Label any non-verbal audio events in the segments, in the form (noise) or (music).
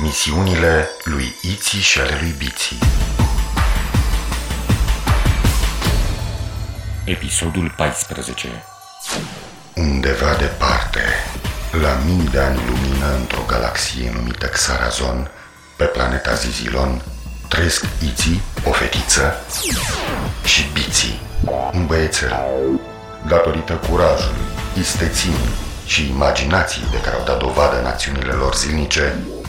Misiunile lui Iții și ale lui Biții Episodul 14 Undeva departe, la mii de ani lumină într-o galaxie numită Xarazon, pe planeta Zizilon, trăiesc Iții, o fetiță, și Biții, un băiețel. Datorită curajului, isteții și imaginației de care au dat dovadă în acțiunile lor zilnice,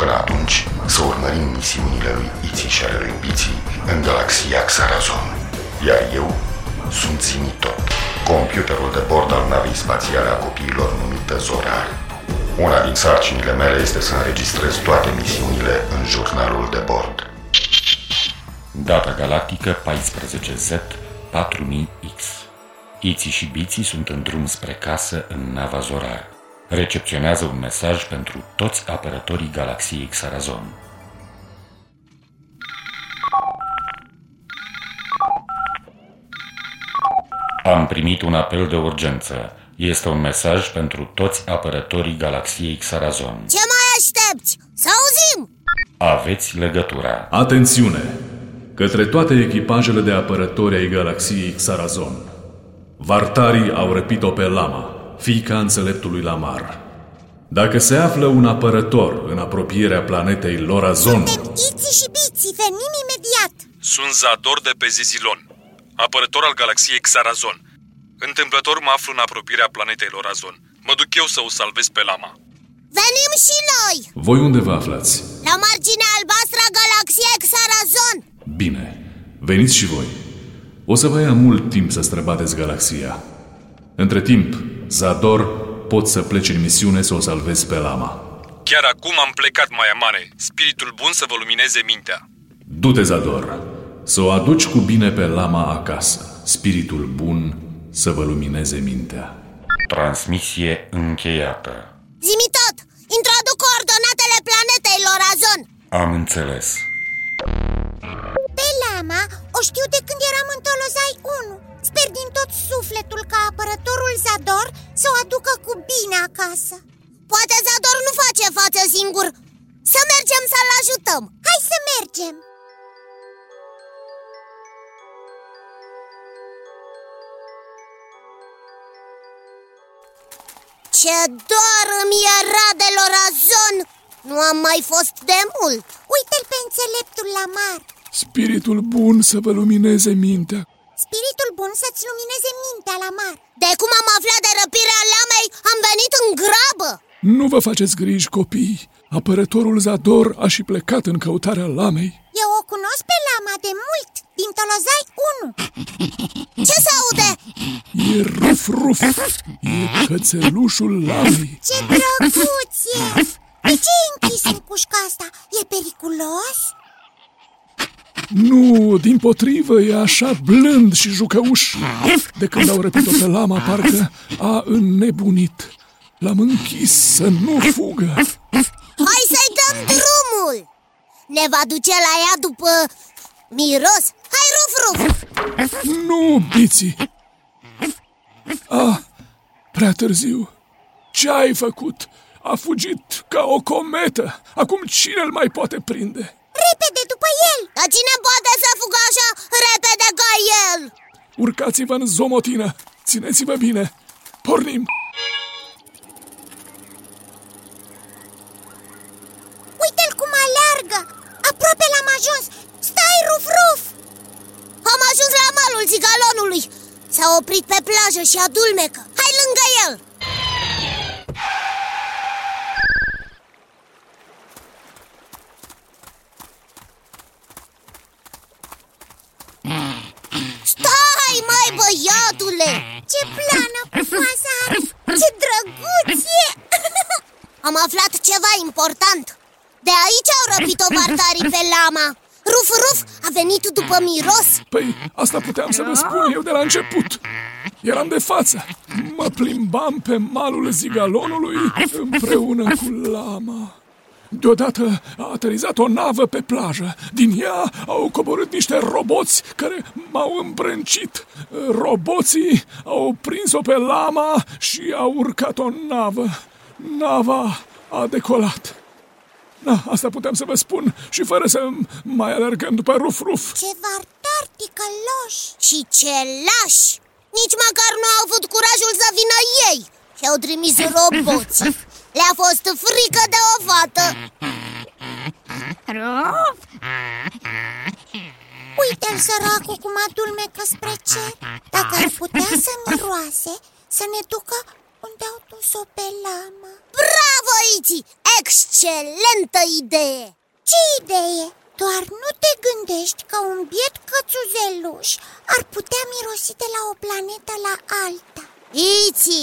Până atunci, să urmărim misiunile lui Iții și ale lui Biții în galaxia Xarazon. Iar eu sunt Zimitot, computerul de bord al navei spațiale a copiilor numită Zorar. Una din sarcinile mele este să înregistrez toate misiunile în jurnalul de bord. Data galactică 14Z 4000X Iții și Biții sunt în drum spre casă în nava Zorar. Recepționează un mesaj pentru toți apărătorii galaxiei Xarazon. Am primit un apel de urgență. Este un mesaj pentru toți apărătorii galaxiei Xarazon. Ce mai aștepți? Să auzim! Aveți legătura. Atențiune! Către toate echipajele de apărători ai galaxiei Xarazon. Vartarii au răpit-o pe Lama, fiica înțeleptului Lamar. Dacă se află un apărător în apropierea planetei Lorazon, Suntem Iții și Biții, venim imediat! Sunt Zador de pe Zizilon, apărător al galaxiei Xarazon. Întâmplător mă aflu în apropierea planetei Lorazon. Mă duc eu să o salvez pe Lama. Venim și noi! voi unde vă aflați? La marginea albastră a galaxiei Xarazon! Bine, veniți și voi. O să vă ia mult timp să străbateți galaxia. Între timp, Zador, pot să pleci în misiune să o salvezi pe Lama. Chiar acum am plecat, Maiamane. Spiritul bun să vă lumineze mintea. Du-te, Zador, să o aduci cu bine pe Lama acasă. Spiritul bun să vă lumineze mintea. Transmisie încheiată. Zimi tot! Introduc coordonatele planetei Lorazon! Am înțeles. Pe Lama o știu de când să o aducă cu bine acasă. Poate Zador nu face față singur. Să mergem să-l ajutăm. Hai să mergem. Ce dor îmi era de Lorazon! Nu am mai fost de mult. Uite-l pe înțeleptul la mar. Spiritul bun să vă lumineze mintea. Spiritul bun să-ți lumineze mintea la mar De cum am aflat de răpirea lamei, am venit în grabă Nu vă faceți griji, copii. Apărătorul Zador a și plecat în căutarea lamei. Eu o cunosc pe lama de mult, din Tolozai 1 Ce se aude? E ruf, ruf. E cățelușul lamei. Ce drăguț e! De ce e închis în cușca asta? E periculos? Nu, din potrivă, e așa blând și jucăuș. De când au răpit-o pe lama, parcă a înnebunit. L-am închis să nu fugă. Hai să-i dăm drumul! Ne va duce la ea după miros? Hai, ruf, ruf! Nu, biții! Ah, prea târziu. Ce ai făcut? A fugit ca o cometă. Acum cine îl mai poate prinde? Repede după el! Dar cine poate să fugă așa repede ca el? Urcați-vă în zomotină. Țineți-vă bine. Pornim! Uite-l cum aleargă! Aproape l-am ajuns! Stai, ruf, ruf! Am ajuns la malul zigalonului S-a oprit pe plajă și adulmecă Hai lângă el! Stai, mai băiatule! Ce plană frumoasă are! Ce drăguț e! (laughs) Am aflat ceva important De aici au răpit-o bartarii pe lama Ruf Ruf a venit după miros? Păi, asta puteam să vă spun eu de la început Eram de față Mă plimbam pe malul zigalonului împreună cu lama Deodată a aterizat o navă pe plajă. Din ea au coborât niște roboți care m-au îmbrâncit. Roboții au prins-o pe lama și au urcat o navă. Nava a decolat. Da, asta puteam să vă spun și fără să mai alergăm după ruf-ruf. Ce vartar ticăloși și ce lași! Nici măcar nu au avut curajul să vină ei și au trimis roboți. Le-a fost frică de o fată Ruf! Uite-l săracul cum adulmecă spre cer Dacă ar putea să miroase, să ne ducă unde au dus-o pe lamă Bravo, Iti! Excelentă idee! Ce idee? Doar nu te gândești că un biet cățuzeluș ar putea mirosi de la o planetă la alta Iti,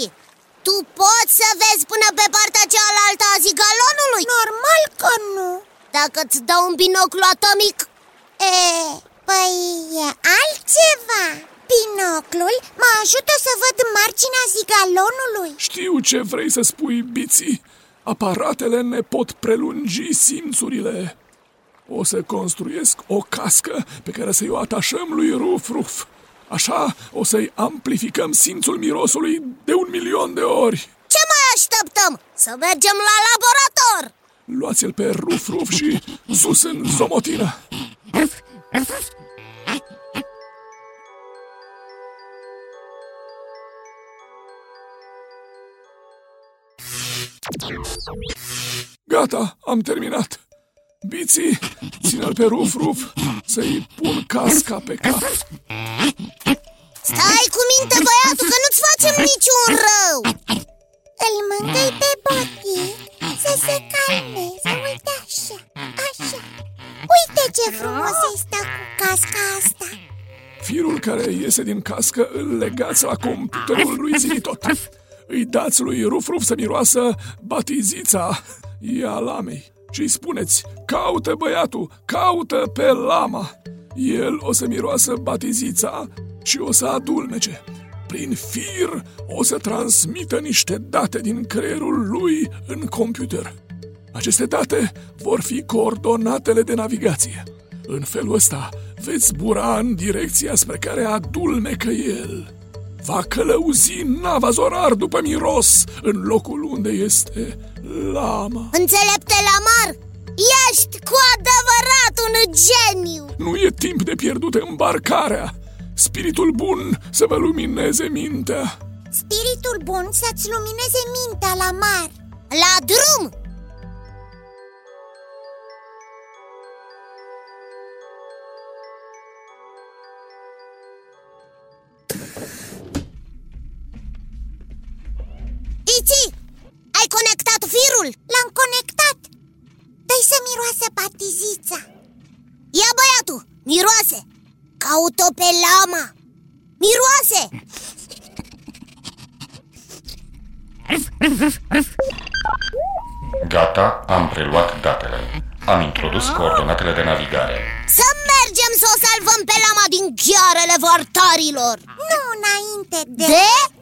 tu poți să vezi până pe partea cealaltă a zigalonului? Normal că nu. Dacă îți dau un binoclu atomic? E, păi e altceva. Binoclul mă ajută să văd marginea zigalonului. Știu ce vrei să spui, Biții. Aparatele ne pot prelungi simțurile. O să construiesc o cască pe care să-i o atașăm lui Ruf Ruf Așa o să-i amplificăm simțul mirosului de un milion de ori Ce mai așteptăm? Să mergem la laborator! Luați-l pe Ruf Ruf și sus în zomotină Gata, am terminat Biții, ține-l pe Ruf Ruf să-i pun casca pe cap. Stai cu minte, băiatul, că nu-ți facem niciun rău. Îl mângâi pe botii să se calmeze Uite așa, așa. Uite ce frumos îi stă cu casca asta. Firul care iese din cască îl legați la computerul lui Zinitot Îi dați lui Ruf Ruf să miroasă batizița Ia lamei și îi spuneți? Caută băiatul, caută pe lama. El o să miroasă batizița și o să adulmece. Prin fir o să transmită niște date din creierul lui în computer. Aceste date vor fi coordonatele de navigație. În felul ăsta veți zbura în direcția spre care adulmecă el Va călăuzi nava zorar după miros în locul unde este lama. Înțelepte Lamar, ești cu adevărat un geniu. Nu e timp de pierdut îmbarcarea. Spiritul bun să vă lumineze mintea. Spiritul bun să-ți lumineze mintea la mar La drum! Dă-i să miroase batizița Ia băiatul, miroase Caut-o pe lama Miroase! Gata, am preluat datele. Am introdus coordonatele de navigare. Să mergem să o salvăm pe lama din ghearele vartarilor Nu înainte de... De?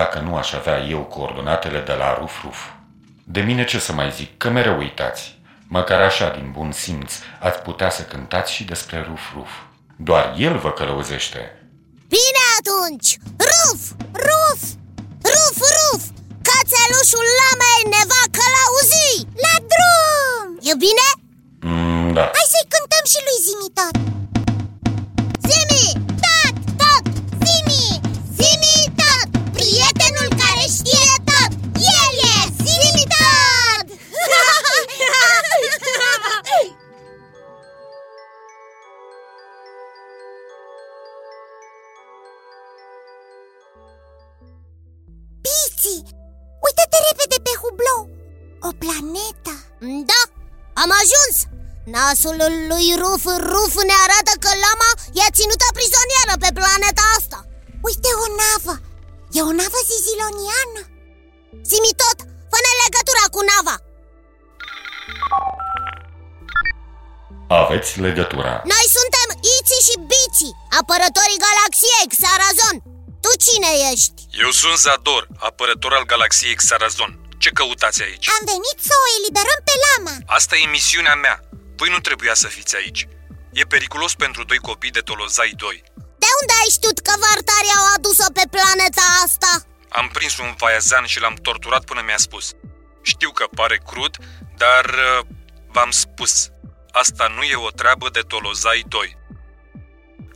Dacă nu aș avea eu coordonatele de la Ruf Ruf? De mine ce să mai zic, că mereu uitați. Măcar așa, din bun simț, ați putea să cântați și despre Ruf Ruf. Doar el vă călăuzește. Bine atunci! Ruf! Ruf! Ruf, ruf! Cățelușul lamei ne va călăuzi! La drum! E bine? Mm, da. Hai să-i cântăm și lui Zimi Nasul lui Ruf Ruf ne arată că lama e ținută prizonieră pe planeta asta Uite o navă, e o navă ziziloniană Simi tot, fă legătura cu nava Aveți legătura Noi suntem Iții și Biții, apărătorii galaxiei Xarazon Tu cine ești? Eu sunt Zador, apărător al galaxiei Xarazon. Ce căutați aici? Am venit să o eliberăm pe lama Asta e misiunea mea. Voi nu trebuia să fiți aici. E periculos pentru doi copii de Tolozai 2. De unde ai știut că vartarii au adus-o pe planeta asta? Am prins un vaiazan și l-am torturat până mi-a spus. Știu că pare crud, dar uh, v-am spus. Asta nu e o treabă de Tolozai 2.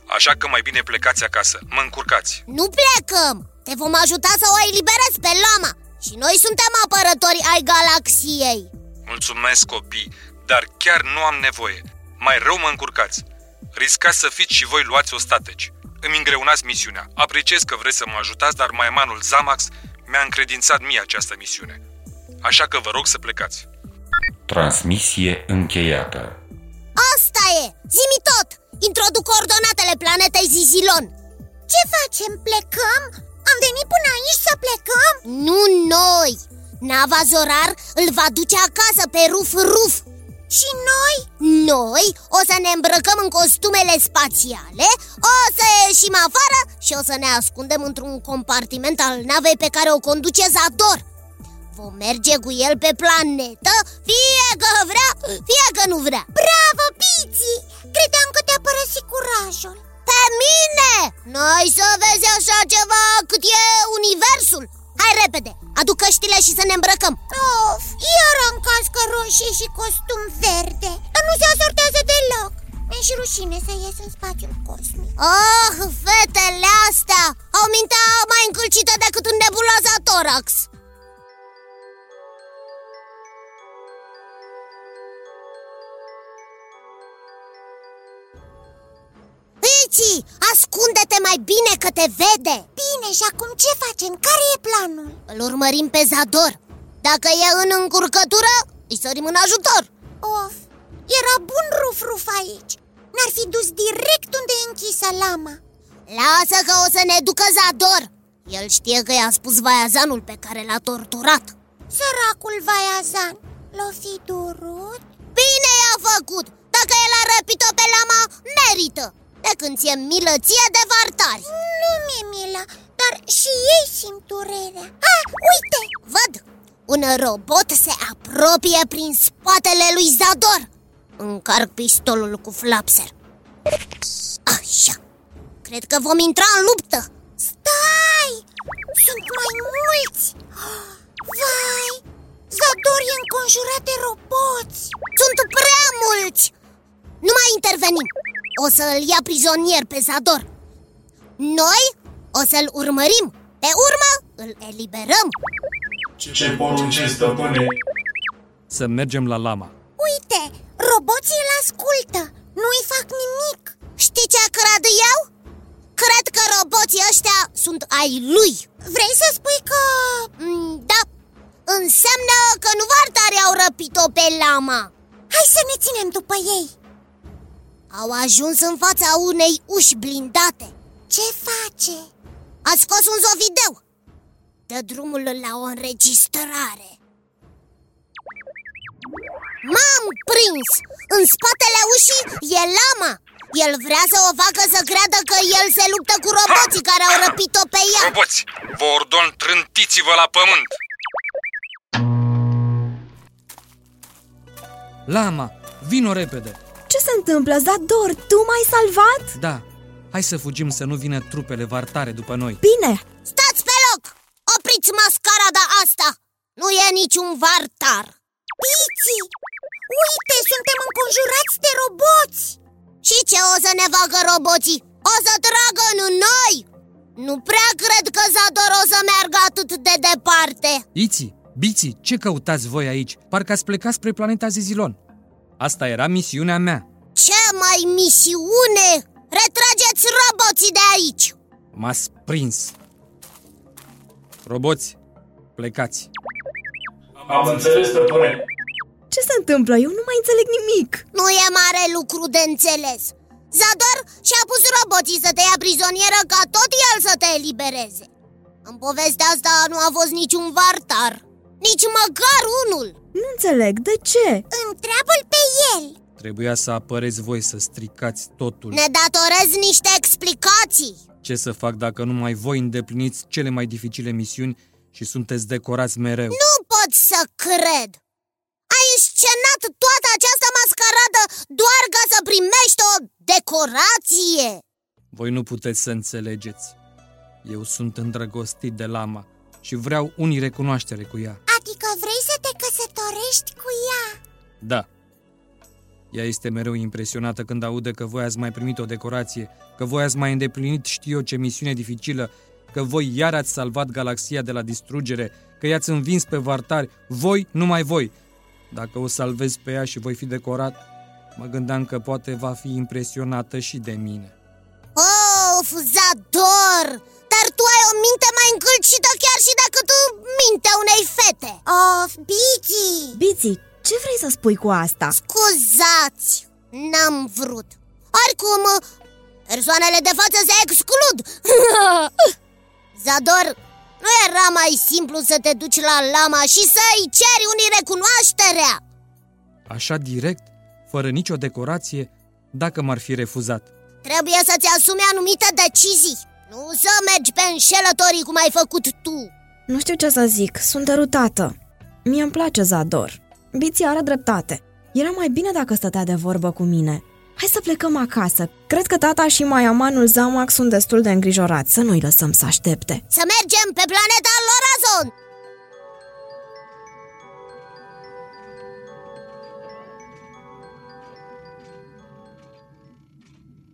Așa că mai bine plecați acasă. Mă încurcați. Nu plecăm! Te vom ajuta să o eliberezi pe lama Și noi suntem apărători ai galaxiei Mulțumesc, copii, dar chiar nu am nevoie. Mai rău mă încurcați. Riscați să fiți și voi luați ostateci. Îmi îngreunați misiunea. Apreciez că vreți să mă ajutați, dar maimanul Zamax mi-a încredințat mie această misiune. Așa că vă rog să plecați. Transmisie încheiată Asta e! Zimi tot! Introduc coordonatele planetei Zizilon Ce facem? Plecăm? Am venit până aici să plecăm? Nu noi! Nava Zorar îl va duce acasă pe Ruf Ruf Și noi? Noi o să ne îmbrăcăm în costumele spațiale O să ieșim afară și o să ne ascundem într-un compartiment al navei pe care o conduce Zador Vom merge cu el pe planetă, fie că vrea, fie că nu vrea Bravo, Biții! Credeam că te-a părăsit curajul Pe mine! Noi să vezi așa ceva cât e universul Hai repede, aduc căștile și să ne îmbrăcăm. Of, iar am cască roșie și costum verde. Dar nu se asortează deloc. Mi-e și rușine să ies în spațiul cosmic. Oh, fetele astea! Au mintea mai încălcită decât în nebuloza Torax Pici, ascunde-te mai bine că te vede Bine, și acum ce facem? Care e planul? Îl urmărim pe Zador Dacă e în încurcătură, îi sărim în ajutor Of, era bun ruf-ruf aici Ne-ar fi dus direct unde e închisă lama Lasă că o să ne ducă Zador El știe că i-a spus vaiazanul pe care l-a torturat Săracul Vaiazan, l-o fi durut? Bine i-a făcut! Dacă el a răpit-o pe lama, merită! De când ți-e milă ție de vartari Nu mi-e milă, dar și ei simt durerea Ah, uite! Văd! Un robot se apropie prin spatele lui Zador Încarc pistolul cu flapser Așa Cred că vom intra în luptă Stai! Sunt mai mulți! Vai! Zador e înconjurat de roboți Sunt prea mulți! Nu mai intervenim O să-l ia prizonier pe Zador. Noi o să-l urmărim. Pe urmă îl eliberăm. Ce poruncești, stăpâne? Să mergem la lama. Uite, roboții îl ascultă. Nu-i fac nimic. Știi ce cred eu? Cred că roboții ăștia sunt ai lui. Vrei să spui că... Mm, Da, înseamnă că nu vartari au răpit-o pe lama. Hai să ne ținem după ei Au ajuns în fața unei uși blindate Ce face? A scos un zovideu Dă drumul la o înregistrare M-am prins! În spatele ușii e lama El vrea să o facă să creadă că el se luptă cu roboții care au răpit-o pe ea Roboți, vă ordon trântiți-vă la pământ! Lama, vino repede Ce se întâmplă, Zador? Tu m-ai salvat? Da, hai să fugim să nu vină trupele vartare după noi Bine! Stați pe loc! Opriți mascarada asta! Nu e niciun vartar Piții! Uite, suntem înconjurați de roboți Și ce o să ne facă roboții? O să tragă în noi? Nu prea cred că Zador o să meargă atât de departe Iții, Biții, ce căutați voi aici? Parcă ați plecat spre planeta Zizilon Asta era misiunea mea Ce mai misiune? Retrageți roboții de aici! M-ați prins Roboți, Plecați! Am înțeles, stăpâne. Ce se întâmplă? Eu nu mai înțeleg nimic Nu e mare lucru de înțeles Zador și-a pus roboții să te ia prizonieră ca tot el să te elibereze În povestea asta nu a fost niciun vartar Nici măcar unul Nu înțeleg, de ce? Întreabă-l pe el Trebuia să apăreți voi să stricați totul. Ne datorezi niște explicații Ce să fac dacă numai voi îndepliniți cele mai dificile misiuni și sunteți decorați mereu? Nu pot să cred Ai scenat toată această mascaradă doar ca să primești o decorație Voi nu puteți să înțelegeți. Eu sunt îndrăgostit de lama și vreau unii recunoaștere cu ea. Adică vrei să te căsătorești cu ea? Da. Ea este mereu impresionată când aude că voi ați mai primit o decorație, că voi ați mai îndeplinit știu eu ce misiune dificilă, că voi iar ați salvat galaxia de la distrugere, că i-ați învins pe vartari, voi, numai voi. Dacă o salvez pe ea și voi fi decorat, mă gândeam că poate va fi impresionată și de mine. Of, Zador! Dar tu ai o minte mai încălcită chiar și decât mintea unei fete Of, Bici! Biții, ce vrei să spui cu asta? Scuzați, n-am vrut. Oricum, persoanele de față se exclud. (laughs) Zador, nu era mai simplu să te duci la lama și să-i ceri unii recunoașterea. Așa direct, fără nicio decorație, dacă m-ar fi refuzat. Trebuie să-ți asumi anumite decizii. Nu să mergi pe înșelătorii cum ai făcut tu. Nu știu ce să zic, sunt derutată. Mie îmi place Zador Biții are dreptate Era mai bine dacă stătea de vorbă cu mine Hai să plecăm acasă Cred că tata și Maiamanul Zamac sunt destul de îngrijorați Să nu-i lăsăm să aștepte Să mergem pe planeta Lorazon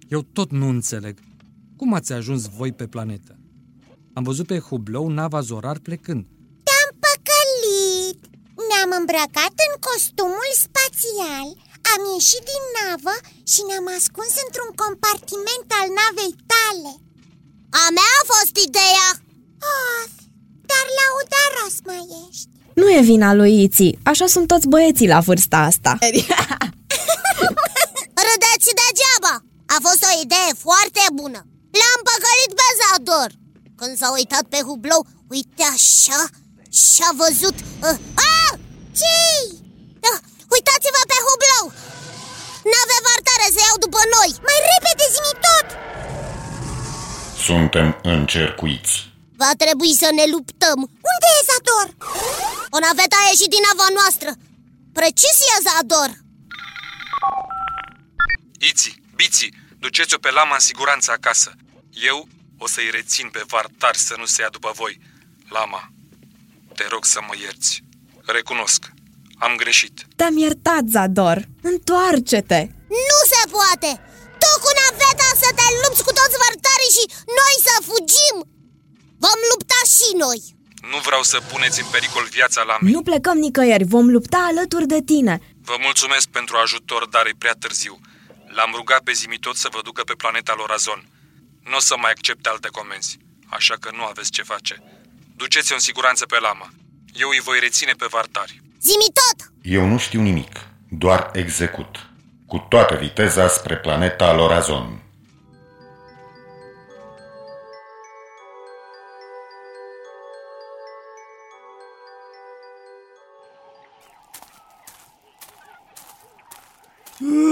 Eu tot nu înțeleg. Cum ați ajuns voi pe planetă? Am văzut pe Hublou nava Zorar plecând. Te-am păcălit! Ne-am îmbrăcat în costumul spațial. Am ieșit din navă și ne-am ascuns într-un compartiment al navei tale. A mea a fost ideea. Of, dar laudaros mai ești. Nu e vina lui Iții, așa sunt toți băieții la vârsta asta. (laughs) Râdeți degeaba. A fost o idee foarte bună. L-am păcălit pe Zador. Când s-a uitat pe Hublou Uite așa Și-a văzut uh, ah! Ce uh, Uitați-vă pe Hublou Nave vartare se iau după noi Mai repede zi tot Suntem încercuiți. Va trebui să ne luptăm Unde e Zador? O navetă a ieșit din nava noastră Precizie Zador Iți, Biți, duceți-o pe lama în siguranță acasă. Eu o să-i rețin pe vartar să nu se ia după voi. Lama, te rog să mă ierți. Recunosc, am greșit. Te-am iertat, Zador Întoarce-te Nu se poate! Tu cu naveta să te lupți cu toți vărtarii și noi să fugim! Vom lupta și noi! Nu vreau să puneți în pericol viața lamei. Nu plecăm nicăieri, vom lupta alături de tine Vă mulțumesc pentru ajutor, dar e prea târziu. L-am rugat pe Zimitot să vă ducă pe planeta Lorazon. Nu o să mai accepte alte comenzi, așa că nu aveți ce face. Duceți-o în siguranță pe lama. Eu îi voi reține pe vartari. Zimi tot! Eu nu știu nimic, doar execut. Cu toată viteza spre planeta Lorazon.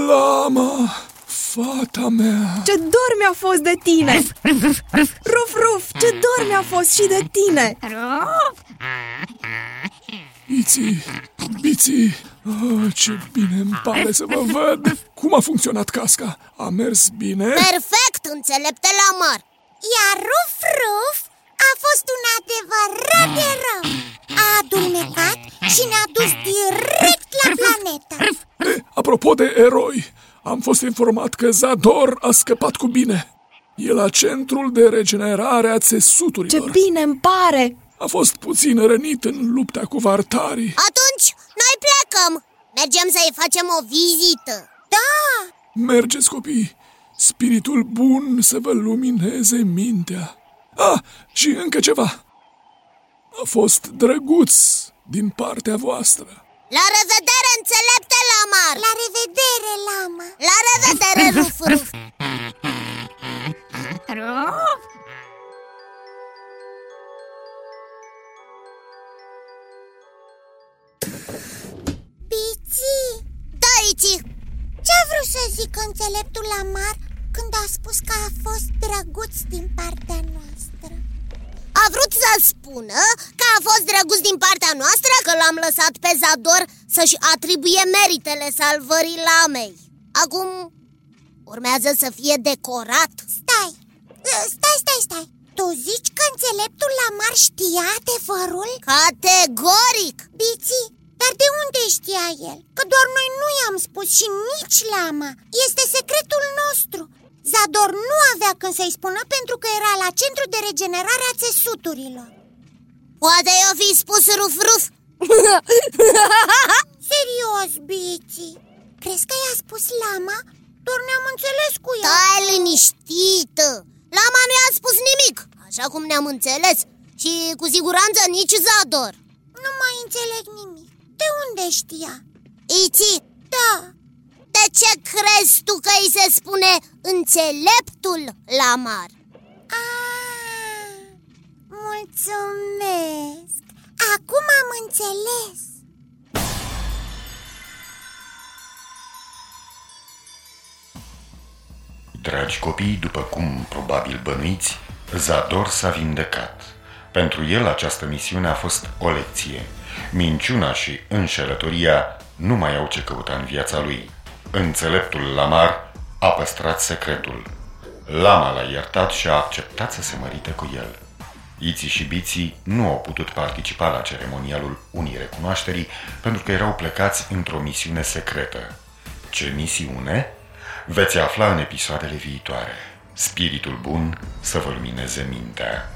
Lama, fata mea. Ce dor mi-a fost de tine. Ruf, ruf, ce dor mi-a fost și de tine. Biții, biții oh, Ce bine îmi pare să vă văd. Cum a funcționat casca? A mers bine? Perfect, înțelepte la mar! Iar Ruf Ruf a fost un adevărat erou. A adulmecat și ne-a dus direct la planetă. Eh, apropo de eroi Am fost informat că Zador a scăpat cu bine. E la centrul de regenerare a Ce țesuturilor bine îmi pare! A fost puțin rănit în lupta cu vartarii. Atunci, noi plecăm! Mergem să-i facem o vizită! Da, Mergeți copii. Spiritul bun să vă lumineze mintea. Ah, și încă ceva. Fost drăguț din partea voastră. La revedere, înțelepte Lamar! La revedere, lama! La revedere, (laughs) Ruf Ruf! Bici! Da, Iți! Ce-a vrut să zică înțeleptul Lamar când a spus că a fost drăguț din partea noastră? A vrut să spună că a fost drăguț din partea noastră Că l-am lăsat pe Zador să-și atribuie meritele salvării lamei Acum urmează să fie decorat Stai, stai, stai, stai Tu zici că înțeleptul Lamar știa adevărul? Categoric! Biții, dar de unde știa el? Că doar noi nu i-am spus și nici lama Este secretul nostru Zador nu avea când să-i spună pentru că era la centru de regenerare a țesuturilor. Poate i-o fi spus Ruf Ruf. (laughs) Serios, Bici Crezi că i-a spus lama? Doar ne-am înțeles cu ea. Stai liniștită. Lama nu i-a spus nimic Așa cum ne-am înțeles. Și cu siguranță nici Zador. Nu mai înțeleg nimic. De unde știa? Iți, Da de ce crezi tu că îi se spune înțeleptul Lamar? Ah, mulțumesc! Acum am înțeles! Dragi copii, după cum probabil bănuiți, Zador s-a vindecat. Pentru el această misiune a fost o lecție. Minciuna și înșelătoria nu mai au ce căuta în viața lui. Înțeleptul Lamar a păstrat secretul. Lama l-a iertat și a acceptat să se mărite cu el. Iții și Biții nu au putut participa la ceremonialul unii recunoașterii pentru că erau plecați într-o misiune secretă. Ce misiune? Veți afla în episoadele viitoare. Spiritul bun să vă lumineze mintea.